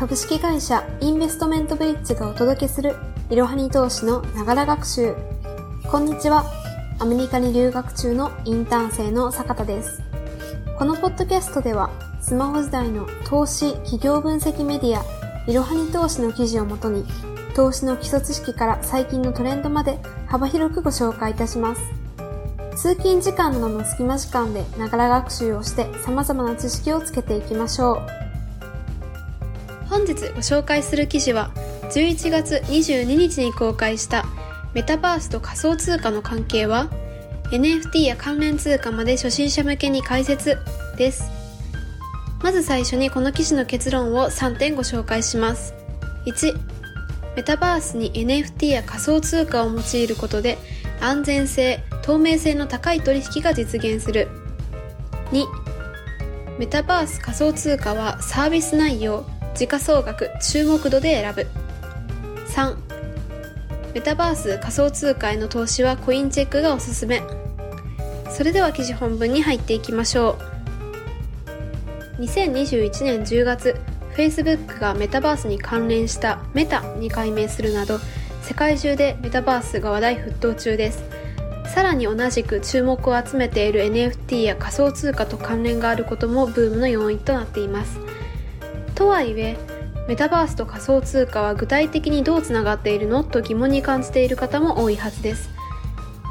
株式会社インベストメントブリッジがお届けするいろはに投資のながら学習。こんにちは。アメリカに留学中のインターン生の坂田です。このポッドキャストではスマホ時代の投資企業分析メディアいろはに投資の記事をもとに投資の基礎知識から最近のトレンドまで幅広くご紹介いたします。通勤時間などの隙間時間でながら学習をして様々な知識をつけていきましょう。本日ご紹介する記事は11月22日に公開したメタバースと仮想通貨の関係は NFT や関連通貨まで初心者向けに解説です。まず最初にこの記事の結論を3点ご紹介します。1メタバースに NFT や仮想通貨を用いることで安全性透明性の高い取引が実現する。2メタバース仮想通貨はサービス内容時価総額注目度で選ぶ。3メタバース仮想通貨への投資はコインチェックがおすすめ。それでは記事本文に入っていきましょう。2021年10月 Facebook がメタバースに関連したメタに改名するなど世界中でメタバースが話題沸騰中です。さらに同じく注目を集めている NFT や仮想通貨と関連があることもブームの要因となっています。とはいえメタバースと仮想通貨は具体的にどうつながっているのと疑問に感じている方も多いはずです。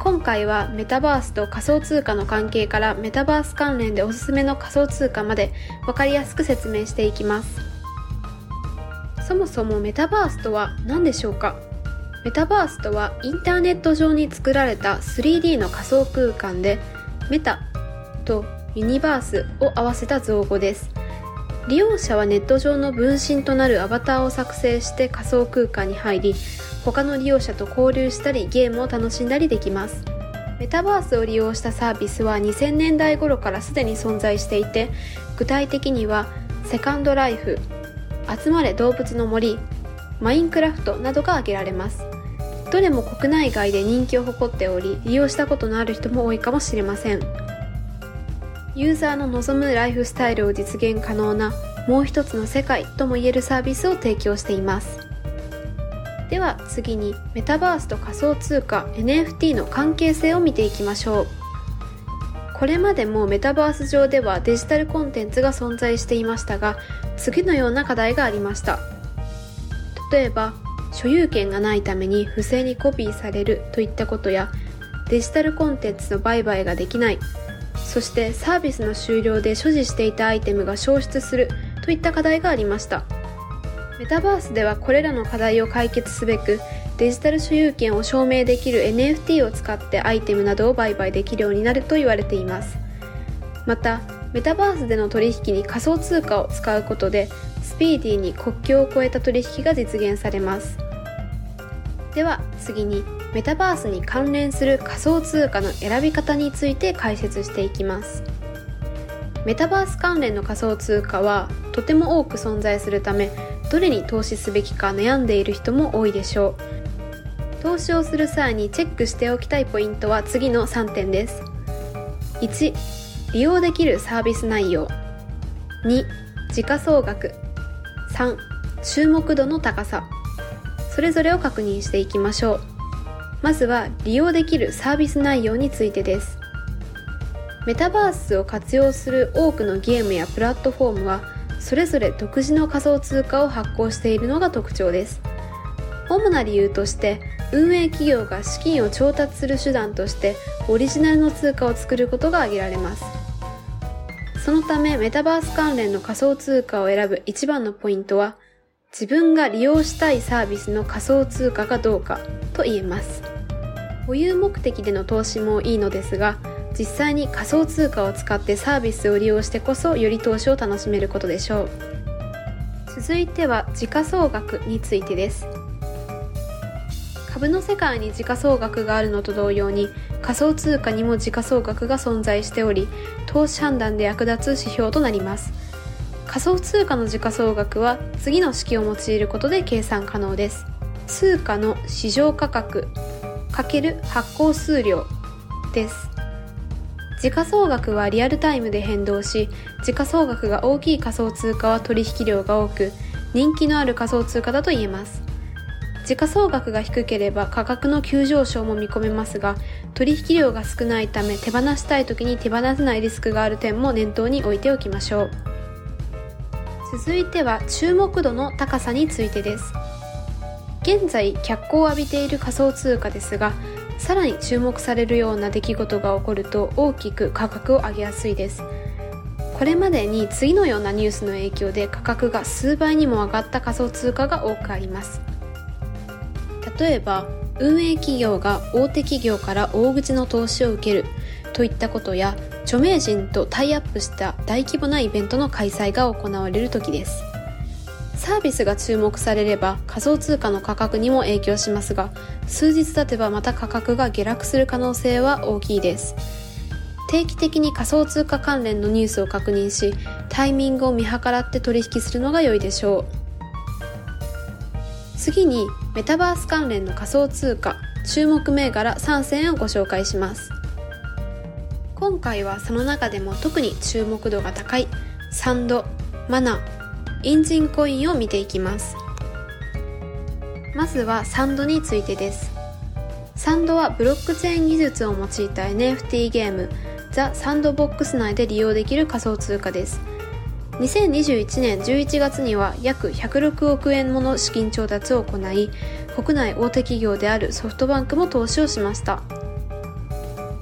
今回はメタバースと仮想通貨の関係からメタバース関連でおすすめの仮想通貨まで分かりやすく説明していきます。そもそもメタバースとは何でしょうか？メタバースとはインターネット上に作られた 3D の仮想空間でメタとユニバースを合わせた造語です。利用者はネット上の分身となるアバターを作成して仮想空間に入り他の利用者と交流したりゲームを楽しんだりできます。メタバースを利用したサービスは2000年代頃からすでに存在していて具体的にはセカンドライフ集まれ動物の森マインクラフトなどが挙げられます。どれも国内外で人気を誇っており利用したことのある人も多いかもしれません。ユーザーの望むライフスタイルを実現可能なもう一つの世界ともいえるサービスを提供しています。では次にメタバースと仮想通貨 NFT の関係性を見ていきましょう。これまでもメタバース上ではデジタルコンテンツが存在していましたが次のような課題がありました。例えば所有権がないために不正にコピーされるといったことやデジタルコンテンツの売買ができない。そしてサービスの終了で所持していたアイテムが消失するといった課題がありました。メタバースではこれらの課題を解決すべくデジタル所有権を証明できる NFT を使ってアイテムなどを売買できるようになると言われています。またメタバースでの取引に仮想通貨を使うことでスピーディーに国境を越えた取引が実現されます。では次にメタバースに関連する仮想通貨の選び方について解説していきます。メタバース関連の仮想通貨はとても多く存在するためどれに投資すべきか悩んでいる人も多いでしょう。投資をする際にチェックしておきたいポイントは次の3点です。1利用できるサービス内容。2時価総額。3注目度の高さ。それぞれを確認していきましょう。まずは利用できるサービス内容についてです。メタバースを活用する多くのゲームやプラットフォームはそれぞれ独自の仮想通貨を発行しているのが特徴です。主な理由として運営企業が資金を調達する手段としてオリジナルの通貨を作ることが挙げられます。そのためメタバース関連の仮想通貨を選ぶ一番のポイントは自分が利用したいサービスの仮想通貨かどうかと言えます。保有目的での投資もいいのですが実際に仮想通貨を使ってサービスを利用してこそより投資を楽しめることでしょう続いては時価総額についてです株の世界に時価総額があるのと同様に仮想通貨にも時価総額が存在しており投資判断で役立つ指標となります仮想通貨の時価総額は次の式を用いることで計算可能です。通貨の市場価格×発行数量です。時価総額はリアルタイムで変動し、時価総額が大きい仮想通貨は取引量が多く、人気のある仮想通貨だと言えます。時価総額が低ければ価格の急上昇も見込めますが取引量が少ないため手放したい時に手放せないリスクがある点も念頭に置いておきましょう。続いては注目度の高さについてです。現在脚光を浴びている仮想通貨ですがさらに注目されるような出来事が起こると大きく価格を上げやすいです。これまでに次のようなニュースの影響で価格が数倍にも上がった仮想通貨が多くあります。例えば運営企業が大手企業から大口の投資を受けるといったことや著名人とタイアップした大規模なイベントの開催が行われる時です。サービスが注目されれば仮想通貨の価格にも影響しますが数日経てばまた価格が下落する可能性は大きいです。定期的に仮想通貨関連のニュースを確認しタイミングを見計らって取引するのが良いでしょう。次にメタバース関連の仮想通貨注目銘柄3選をご紹介します。今回はその中でも特に注目度が高いサンド、マナ、インジンコインを見ていきます。まずはサンドについてです。サンドはブロックチェーン技術を用いた NFT ゲームザ・サンドボックス内で利用できる仮想通貨です。2021年11月には約106億円もの資金調達を行い国内大手企業であるソフトバンクも投資をしました。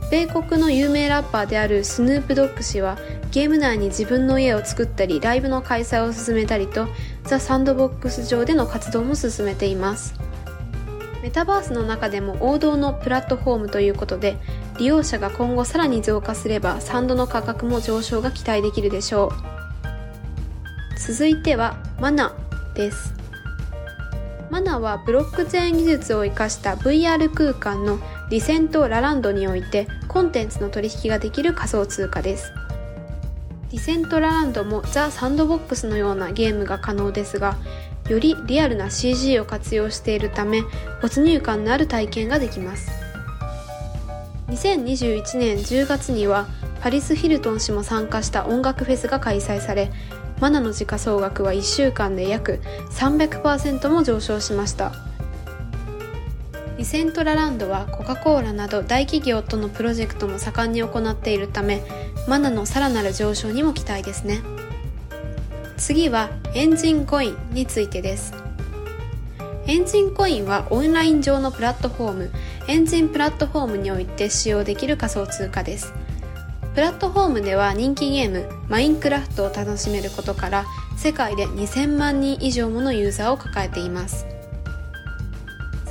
米国の有名ラッパーであるスヌープドッグ氏はゲーム内に自分の家を作ったりライブの開催を進めたりとザ・サンドボックス上での活動も進めています。メタバースの中でも王道のプラットフォームということで利用者が今後さらに増加すればサンドの価格も上昇が期待できるでしょう。続いてはマナです。マナはブロックチェーン技術を生かした VR 空間のリセントラランドにおいてコンテンツの取引ができる仮想通貨です。リセントラランドもザ・サンドボックスのようなゲームが可能ですがよりリアルな CG を活用しているため没入感のある体験ができます。2021年10月にはパリス・ヒルトン氏も参加した音楽フェスが開催されマナの時価総額は1週間で約300%も上昇しました。リセントラランドはコカ・コーラなど大企業とのプロジェクトも盛んに行っているためマナのさらなる上昇にも期待ですね。次はエンジンコインについてです。エンジンコインはオンライン上のプラットフォームエンジンプラットフォームにおいて使用できる仮想通貨です。プラットフォームでは人気ゲームマインクラフトを楽しめることから世界で2000万人以上ものユーザーを抱えています。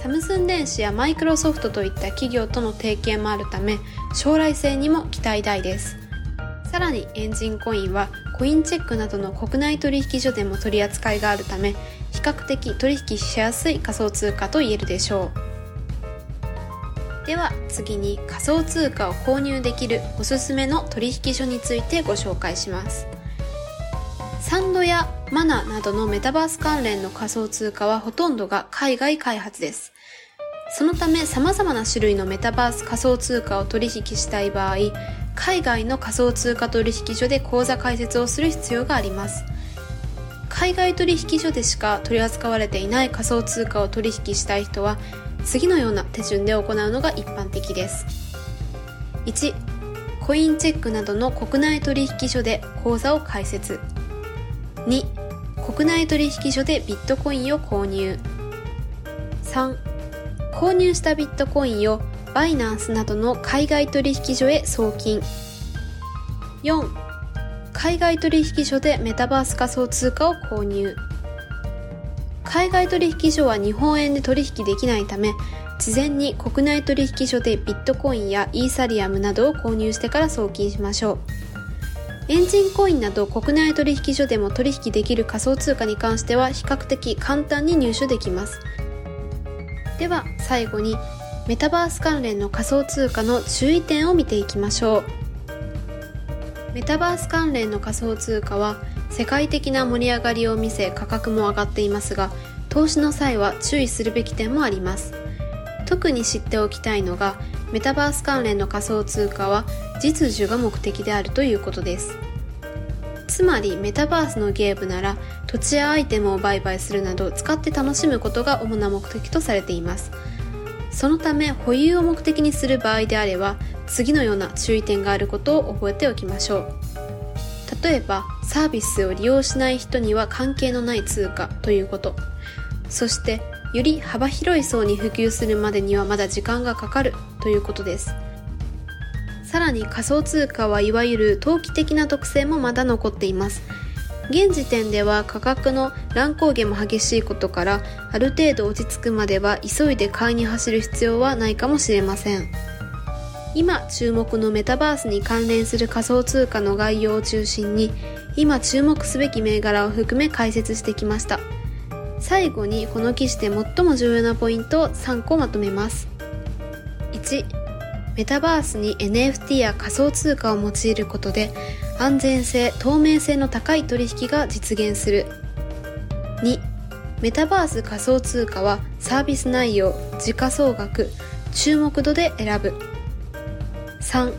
サムスン電子やマイクロソフトといった企業との提携もあるため将来性にも期待大です。さらにエンジンコインはコインチェックなどの国内取引所でも取り扱いがあるため比較的取引しやすい仮想通貨と言えるでしょう。では次に仮想通貨を購入できるおすすめの取引所についてご紹介します。サンドやマナなどのメタバース関連の仮想通貨はほとんどが海外開発です。そのため様々な種類のメタバース仮想通貨を取引したい場合海外の仮想通貨取引所で口座開設をする必要があります。海外取引所でしか取り扱われていない仮想通貨を取引したい人は次のような手順で行うのが一般的です。1コインチェックなどの国内取引所で口座を開設。2国内取引所でビットコインを購入。3購入したビットコインをバイナンスなどの海外取引所へ送金。4海外取引所でメタバース仮想通貨を購入。海外取引所は日本円で取引できないため事前に国内取引所でビットコインやイーサリアムなどを購入してから送金しましょう。エンジンコインなど国内取引所でも取引できる仮想通貨に関しては比較的簡単に入手できます。では最後にメタバース関連の仮想通貨の注意点を見ていきましょう。メタバース関連の仮想通貨は世界的な盛り上がりを見せ価格も上がっていますが投資の際は注意するべき点もあります。特に知っておきたいのがメタバース関連の仮想通貨は実需が目的であるということです。つまりメタバースのゲームなら土地やアイテムを売買するなど使って楽しむことが主な目的とされています。そのため保有を目的にする場合であれば次のような注意点があることを覚えておきましょう。例えばサービスを利用しない人には関係のない通貨ということ。そしてより幅広い層に普及するまでにはまだ時間がかかるということです。さらに仮想通貨はいわゆる投機的な特性もまだ残っています。現時点では価格の乱高下も激しいことからある程度落ち着くまでは急いで買いに走る必要はないかもしれません。今注目のメタバースに関連する仮想通貨の概要を中心に今注目すべき銘柄を含め解説してきました。最後にこの記事で最も重要なポイントを3個まとめます。1メタバースに NFT や仮想通貨を用いることで安全性透明性の高い取引が実現する。2メタバース仮想通貨はサービス内容時価総額注目度で選ぶ。3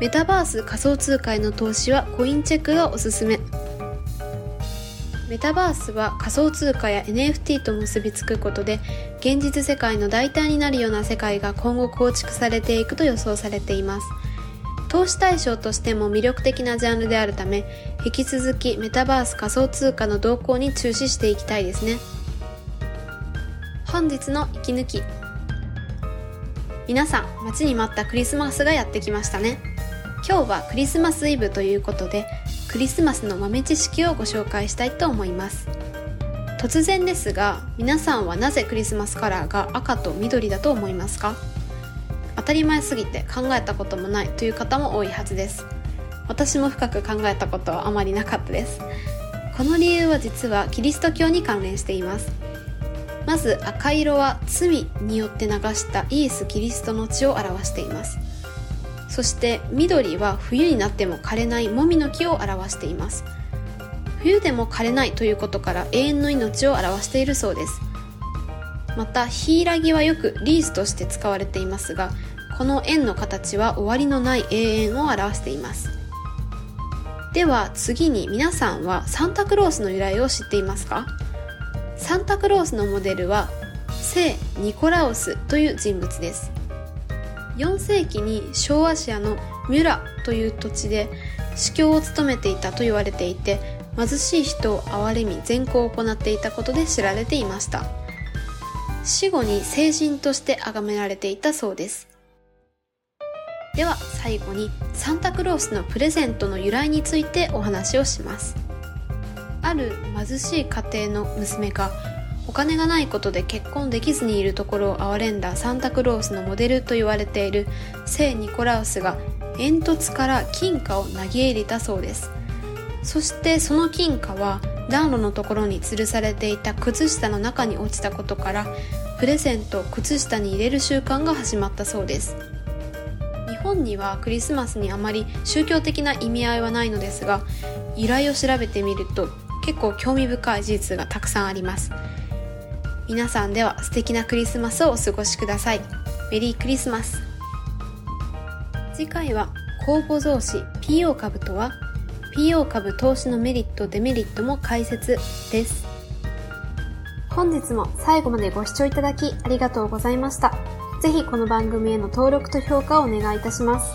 メタバース仮想通貨への投資はコインチェックがおすすめ。メタバースは仮想通貨や NFT と結びつくことで現実世界の代替になるような世界が今後構築されていくと予想されています。投資対象としても魅力的なジャンルであるため引き続きメタバース仮想通貨の動向に注視していきたいですね。本日の息抜き。皆さん待ちに待ったクリスマスがやってきましたね。今日はクリスマスイブということでクリスマスの豆知識をご紹介したいと思います。突然ですが皆さんはなぜクリスマスカラーが赤と緑だと思いますか？当たり前すぎて考えたこともないという方も多いはずです。私も深く考えたことはあまりなかったです。この理由は実はキリスト教に関連しています。まず赤色は罪によって流したイエス・キリストの血を表しています。そして緑は冬になっても枯れないもみの木を表しています。冬でも枯れないということから永遠の命を表しているそうです。またヒイラギはよくリースとして使われていますがこの円の形は終わりのない永遠を表しています。では次に皆さんはサンタクロースの由来を知っていますか？サンタクロースのモデルは聖ニコラウスという人物です。4世紀に小アジアのミュラという土地で司教を務めていたと言われていて貧しい人を憐れみ善行を行っていたことで知られていました。死後に聖人として崇められていたそうです。では最後にサンタクロースのプレゼントの由来についてお話をします。ある貧しい家庭の娘がお金がないことで結婚できずにいるところを憐れんだサンタクロースのモデルと言われている聖ニコラウスが煙突から金貨を投げ入れたそうです。そしてその金貨は暖炉のところに吊るされていた靴下の中に落ちたことからプレゼントを靴下に入れる習慣が始まったそうです。日本にはクリスマスにあまり宗教的な意味合いはないのですが由来を調べてみると結構興味深い事実がたくさんあります。皆さんでは素敵なクリスマスをお過ごしください。メリークリスマス。次回は公募増資 PO 株とは PO 株投資のメリットデメリットも解説です。本日も最後までご視聴いただきありがとうございました。ぜひこの番組への登録と評価をお願いいたします。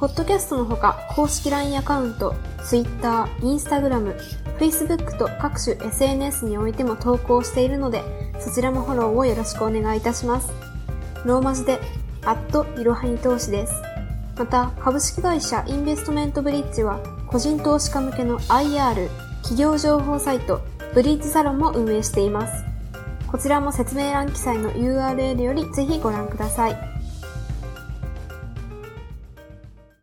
ポッドキャストのほか公式 LINE アカウント Twitter、Instagram、Facebook と各種 SNS においても投稿しているのでそちらもフォローをよろしくお願いいたしますローマ字で、アットいろはに投資です。また、株式会社インベストメントブリッジは個人投資家向けの IR 企業情報サイトブリッジサロンも運営しています。こちらも説明欄記載の URL よりぜひご覧ください。